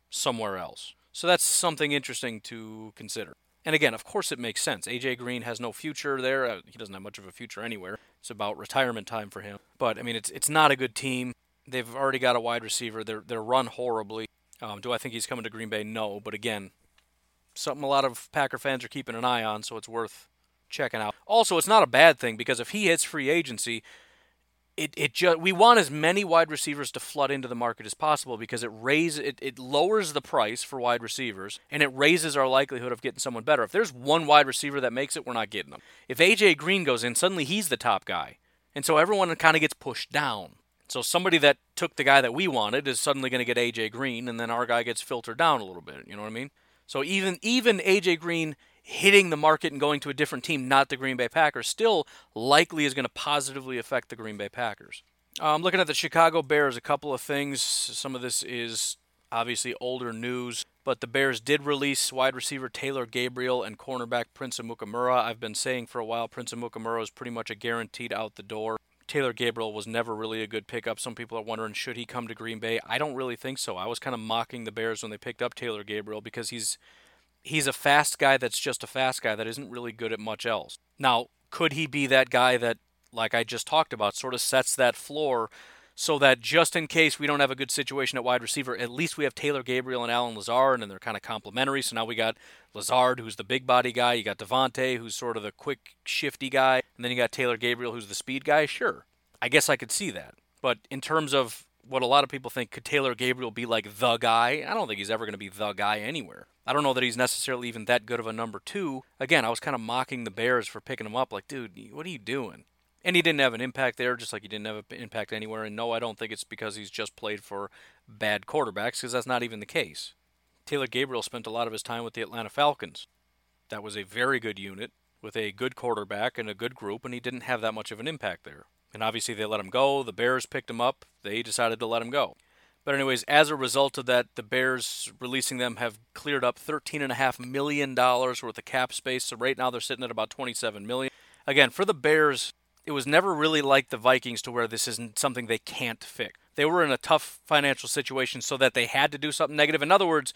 somewhere else. So that's something interesting to consider. And again, of course, it makes sense. AJ Green has no future there. Uh, he doesn't have much of a future anywhere. It's about retirement time for him. But I mean, it's it's not a good team. They've already got a wide receiver. They're they're run horribly. Um, do I think he's coming to Green Bay? No. But again, something a lot of Packer fans are keeping an eye on, so it's worth checking out. Also, it's not a bad thing because if he hits free agency, it it just we want as many wide receivers to flood into the market as possible because it raises it, it lowers the price for wide receivers and it raises our likelihood of getting someone better. If there's one wide receiver that makes it, we're not getting them. If AJ Green goes in, suddenly he's the top guy. And so everyone kind of gets pushed down. So somebody that took the guy that we wanted is suddenly going to get AJ Green and then our guy gets filtered down a little bit, you know what I mean? So even even AJ Green hitting the market and going to a different team, not the Green Bay Packers, still likely is going to positively affect the Green Bay Packers. Um, looking at the Chicago Bears, a couple of things. Some of this is obviously older news, but the Bears did release wide receiver Taylor Gabriel and cornerback Prince Amukamara. I've been saying for a while Prince Amukamara is pretty much a guaranteed out the door. Taylor Gabriel was never really a good pickup. Some people are wondering should he come to Green Bay? I don't really think so. I was kind of mocking the Bears when they picked up Taylor Gabriel because he's he's a fast guy that's just a fast guy that isn't really good at much else. Now, could he be that guy that, like I just talked about, sort of sets that floor so that just in case we don't have a good situation at wide receiver, at least we have Taylor Gabriel and Allen Lazard, and they're kind of complementary. So now we got Lazard, who's the big body guy. You got Davante, who's sort of the quick, shifty guy. And then you got Taylor Gabriel, who's the speed guy. Sure. I guess I could see that. But in terms of what a lot of people think, could Taylor Gabriel be like the guy? I don't think he's ever going to be the guy anywhere. I don't know that he's necessarily even that good of a number two. Again, I was kind of mocking the Bears for picking him up. Like, dude, what are you doing? And he didn't have an impact there, just like he didn't have an impact anywhere. And no, I don't think it's because he's just played for bad quarterbacks, because that's not even the case. Taylor Gabriel spent a lot of his time with the Atlanta Falcons. That was a very good unit with a good quarterback and a good group, and he didn't have that much of an impact there. And obviously, they let him go. The Bears picked him up. They decided to let him go. But anyways, as a result of that, the Bears releasing them have cleared up $13.5 million worth of cap space. So right now they're sitting at about 27 million. Again, for the Bears, it was never really like the Vikings to where this isn't something they can't fix. They were in a tough financial situation so that they had to do something negative. In other words,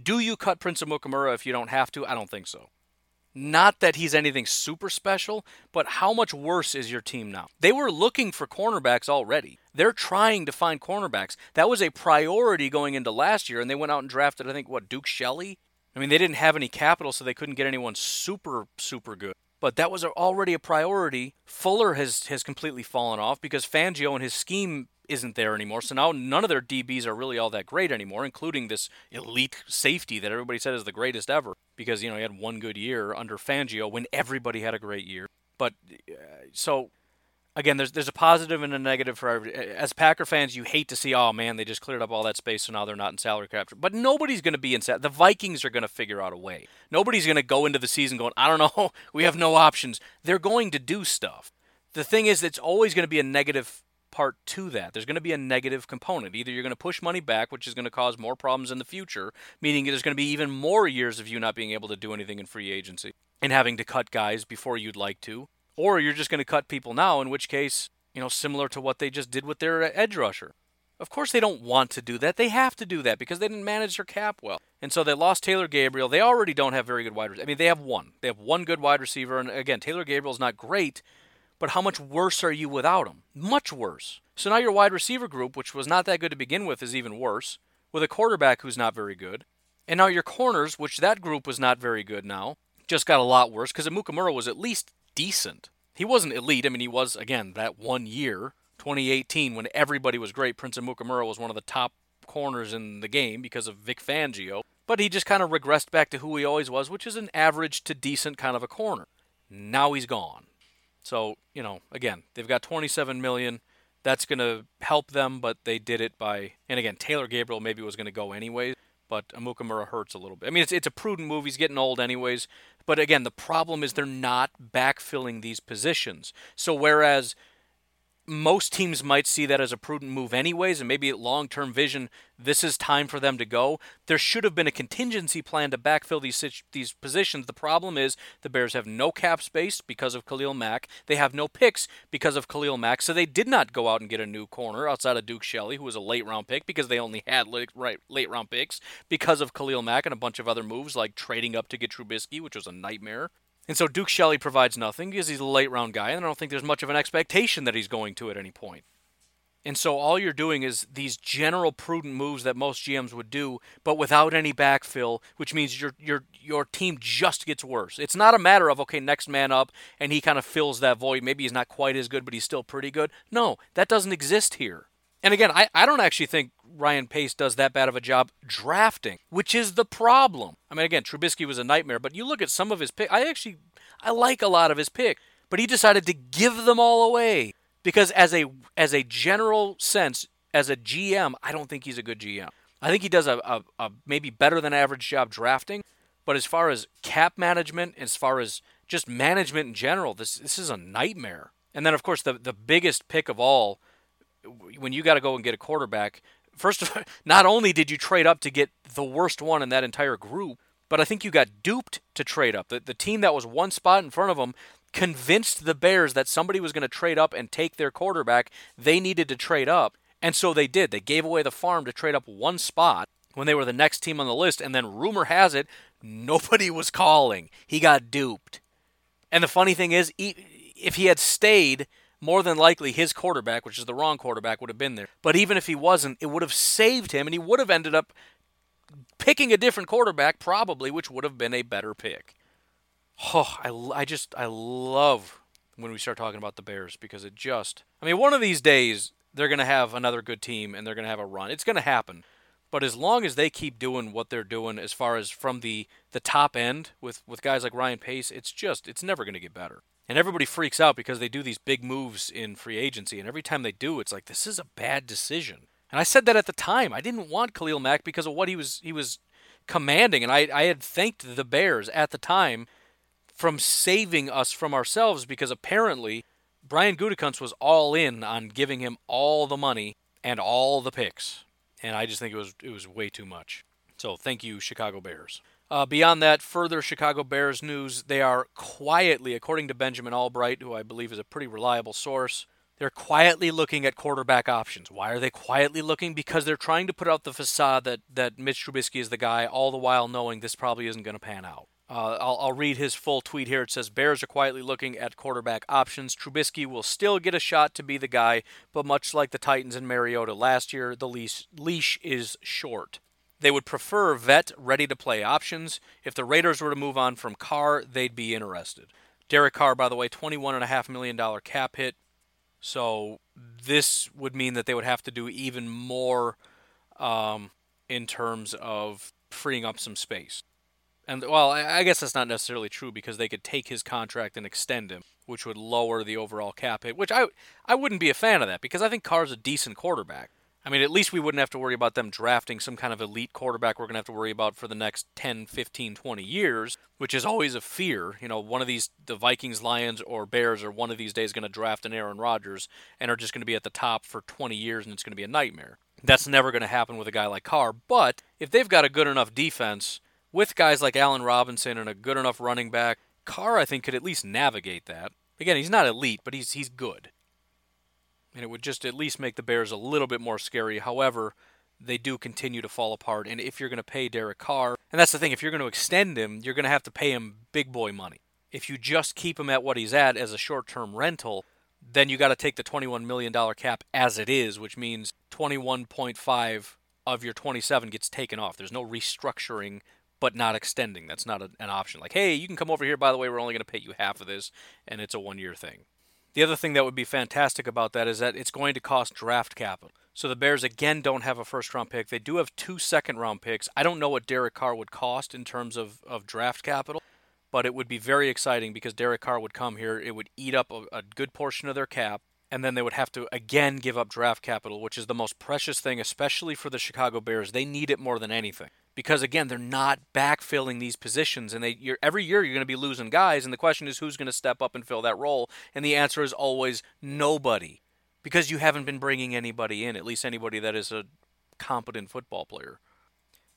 do you cut Prince Amukamara if you don't have to? I don't think so. Not that he's anything super special, but how much worse is your team now? They were looking for cornerbacks already. They're trying to find cornerbacks. That was a priority going into last year, and they went out and drafted, I think, what, Duke Shelley? I mean, they didn't have any capital, so they couldn't get anyone super, super good. But that was already a priority. Fuller has, has completely fallen off because Fangio and his scheme isn't there anymore. So now none of their DBs are really all that great anymore, including this elite safety that everybody said is the greatest ever because, you know, he had one good year under Fangio when everybody had a great year. But uh, so again, there's there's a positive and a negative for every. As Packer fans, you hate to see, oh man, they just cleared up all that space, so now they're not in salary cap. But nobody's going to be in. The Vikings are going to figure out a way. Nobody's going to go into the season going, I don't know, we have no options. They're going to do stuff. The thing is, it's always going to be a negative part to that. There's going to be a negative component. Either you're going to push money back, which is going to cause more problems in the future, meaning there's going to be even more years of you not being able to do anything in free agency and having to cut guys before you'd like to, or you're just going to cut people now, in which case, you know, similar to what they just did with their uh, edge rusher. Of course, they don't want to do that. They have to do that because they didn't manage their cap well. And so they lost Taylor Gabriel. They already don't have very good wide receivers. I mean, they have one. They have one good wide receiver. And again, Taylor Gabriel's not great, but how much worse are you without him? Much worse. So now your wide receiver group, which was not that good to begin with, is even worse, with a quarterback who's not very good. And now your corners, which that group was not very good now, just got a lot worse because Amukamara was at least decent. He wasn't elite. I mean, he was, again, that one year, 2018, when everybody was great. Prince Amukamara was one of the top corners in the game because of Vic Fangio. But he just kind of regressed back to who he always was, which is an average to decent kind of a corner. Now he's gone. So, you know, again, they've got 27 million. That's going to help them, but they did it by and again, Taylor Gabriel maybe was going to go anyways but Amukamara hurts a little bit. I mean, it's, it's a prudent move. He's getting old anyways. But again, the problem is they're not backfilling these positions. So whereas most teams might see that as a prudent move anyways and maybe long term vision this is time for them to go. There should have been a contingency plan to backfill these these positions. The problem is the bears have no cap space because of Khalil Mack. They have no picks because of Khalil Mack so they did not go out and get a new corner outside of Duke Shelley who was a late round pick because they only had late, right, late round picks because of Khalil Mack and a bunch of other moves like trading up to get Trubisky which was a nightmare and so Duke Shelley provides nothing because he's a late round guy, and I don't think there's much of an expectation that he's going to at any point. And so all you're doing is these general prudent moves that most GMs would do, but without any backfill, which means your your your team just gets worse. It's not a matter of okay, next man up and he kind of fills that void. Maybe he's not quite as good, but he's still pretty good. No, that doesn't exist here. And again, I, I don't actually think Ryan Pace does that bad of a job drafting, which is the problem. I mean, again, Trubisky was a nightmare, but you look at some of his picks. I actually I like a lot of his picks, but he decided to give them all away because as a as a general sense, as a GM, I don't think he's a good GM. I think he does a, a, a maybe better than average job drafting, but as far as cap management, as far as just management in general, this this is a nightmare. And then of course the the biggest pick of all when you got to go and get a quarterback, first of all, not only did you trade up to get the worst one in that entire group, but I think you got duped to trade up. The, the team that was one spot in front of them convinced the Bears that somebody was going to trade up and take their quarterback. They needed to trade up. And so they did. They gave away the farm to trade up one spot when they were the next team on the list. And then rumor has it, nobody was calling. He got duped. And the funny thing is, if he had stayed, more than likely his quarterback, which is the wrong quarterback, would have been there. But even if he wasn't, it would have saved him, and he would have ended up picking a different quarterback, probably, which would have been a better pick. Oh, I, I just, I love when we start talking about the Bears because it just, I mean, one of these days, they're going to have another good team and they're going to have a run. It's going to happen. But as long as they keep doing what they're doing as far as from the, the top end with, with guys like Ryan Pace, it's just, it's never going to get better. And everybody freaks out because they do these big moves in free agency. And every time they do, it's like, this is a bad decision. And I said that at the time. I didn't want Khalil Mack because of what he was he was commanding. And I, I had thanked the Bears at the time from saving us from ourselves because apparently Brian Gutekunst was all in on giving him all the money and all the picks. And I just think it was it was way too much. So thank you, Chicago Bears. Uh, beyond that, further Chicago Bears news. They are quietly, according to Benjamin Albright, who I believe is a pretty reliable source, they're quietly looking at quarterback options. Why are they quietly looking? Because they're trying to put out the facade that, that Mitch Trubisky is the guy, all the while knowing this probably isn't going to pan out. Uh, I'll, I'll, read his full tweet here. It says Bears are quietly looking at quarterback options. Trubisky will still get a shot to be the guy, but much like the Titans and Mariota last year, the leash, leash is short. They would prefer vet ready to play options. If the Raiders were to move on from Carr, they'd be interested. Derek Carr, by the way, $21.5 million cap hit. So this would mean that they would have to do even more um, in terms of freeing up some space. And well, I guess that's not necessarily true because they could take his contract and extend him, which would lower the overall cap hit. Which I I wouldn't be a fan of that because I think Carr's a decent quarterback. I mean, at least we wouldn't have to worry about them drafting some kind of elite quarterback we're going to have to worry about for the next 10, 15, 20 years, which is always a fear. You know, one of these, the Vikings, Lions, or Bears are one of these days going to draft an Aaron Rodgers and are just going to be at the top for 20 years and it's going to be a nightmare. That's never going to happen with a guy like Carr. But if they've got a good enough defense with guys like Allen Robinson and a good enough running back, Carr, I think, could at least navigate that. Again, he's not elite, but he's he's good and it would just at least make the Bears a little bit more scary. However, they do continue to fall apart. And if you're going to pay Derek Carr, and that's the thing, if you're going to extend him, you're going to have to pay him big boy money. If you just keep him at what he's at as a short term rental, then you got to take the $21 million cap as it is, which means 21.5 of your 27 gets taken off. There's no restructuring but not extending. That's not a, an option. Like, hey, you can come over here. By the way, we're only going to pay you half of this, and it's a one year thing. The other thing that would be fantastic about that is that it's going to cost draft capital. So the Bears again don't have a first round pick. They do have two second round picks. I don't know what Derek Carr would cost in terms of, of draft capital, but it would be very exciting because Derek Carr would come here. It would eat up a, a good portion of their cap, and then they would have to again give up draft capital, which is the most precious thing, especially for the Chicago Bears. They need it more than anything. Because again they're not backfilling these positions and they every year you're going to be losing guys and the question is who's going to step up and fill that role and the answer is always nobody because you haven't been bringing anybody in at least anybody that is a competent football player.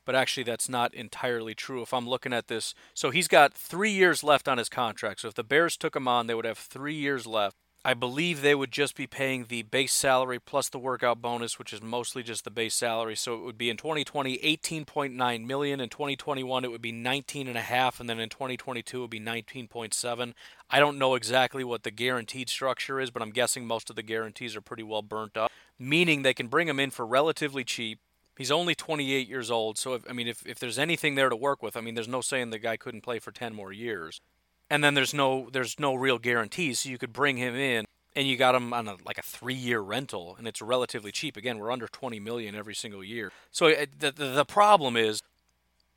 But actually that's not entirely true. If i'm looking at this so he's got 3 years left on his contract so if the bears took him on they would have 3 years left I believe they would just be paying the base salary plus the workout bonus, which is mostly just the base salary. So it would be in 2020 18.9 million, in 2021 it would be 19 and a half, and then in 2022 it would be 19.7. I don't know exactly what the guaranteed structure is, but I'm guessing most of the guarantees are pretty well burnt up, meaning they can bring him in for relatively cheap. He's only 28 years old, so if, I mean, if, if there's anything there to work with, I mean, there's no saying the guy couldn't play for 10 more years and then there's no there's no real guarantees so you could bring him in and you got him on a, like a three year rental and it's relatively cheap. Again we're under 20 million every single year. So the, the, the problem is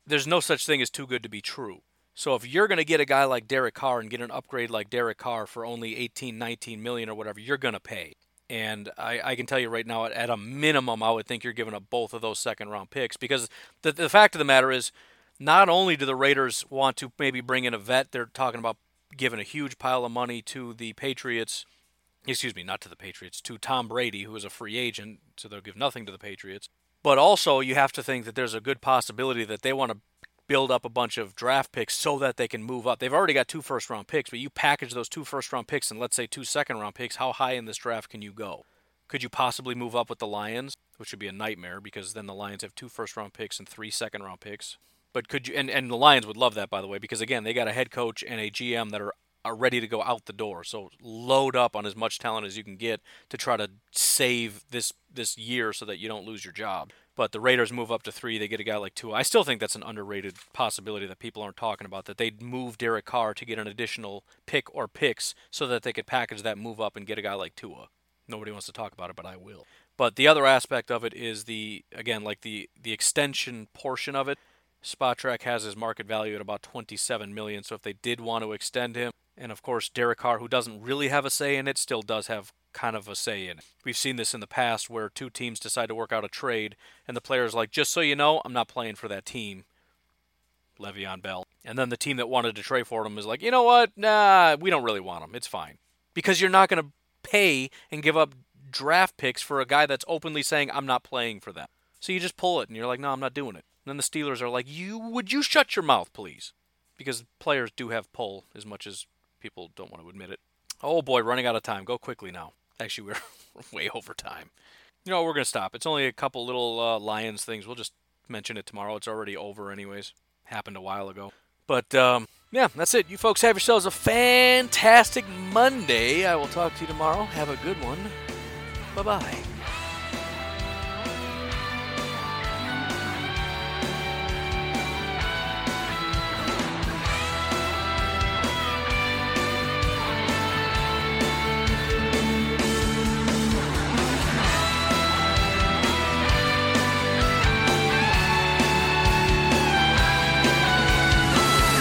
there's no such thing as too good to be true. So if you're going to get a guy like Derek Carr and get an upgrade like Derek Carr for only 18 19 million or whatever you're going to pay. And I, I, can tell you right now, at a minimum, I would think you're giving up both of those second round picks because the, the fact of the matter is, not only do the Raiders want to maybe bring in a vet, they're talking about giving a huge pile of money to the Patriots. Excuse me, not to the Patriots, to Tom Brady, who is a free agent, so they'll give nothing to the Patriots. But also, you have to think that there's a good possibility that they want to build up a bunch of draft picks so that they can move up. They've already got two first round picks, but you package those two first round picks and let's say two second round picks, how high in this draft can you go? Could you possibly move up with the Lions, which would be a nightmare because then the Lions have two first round picks and three second round picks? But could you and, and the Lions would love that by the way because again they got a head coach and a GM that are are ready to go out the door. So load up on as much talent as you can get to try to save this this year so that you don't lose your job. But the Raiders move up to three. They get a guy like Tua. I still think that's an underrated possibility that people aren't talking about. That they'd move Derek Carr to get an additional pick or picks so that they could package that move up and get a guy like Tua. Nobody wants to talk about it, but I will. But the other aspect of it is the again like the the extension portion of it. Spotrac has his market value at about 27 million. So if they did want to extend him, and of course Derek Carr, who doesn't really have a say in it, still does have kind of a say in it. We've seen this in the past where two teams decide to work out a trade, and the player's like, just so you know, I'm not playing for that team. Le'Veon Bell. And then the team that wanted to trade for him is like, you know what? Nah, we don't really want him. It's fine. Because you're not going to pay and give up draft picks for a guy that's openly saying, I'm not playing for them. So you just pull it and you're like, no, I'm not doing it. And then the Steelers are like, "You would you shut your mouth, please?" Because players do have pull as much as people don't want to admit it. Oh boy, running out of time. Go quickly now. Actually, we're way over time. You know, we're going to stop. It's only a couple little uh, Lions things. We'll just mention it tomorrow. It's already over, anyways. Happened a while ago. But, um, yeah, that's it. You folks have yourselves a fantastic Monday. I will talk to you tomorrow. Have a good one. Bye bye.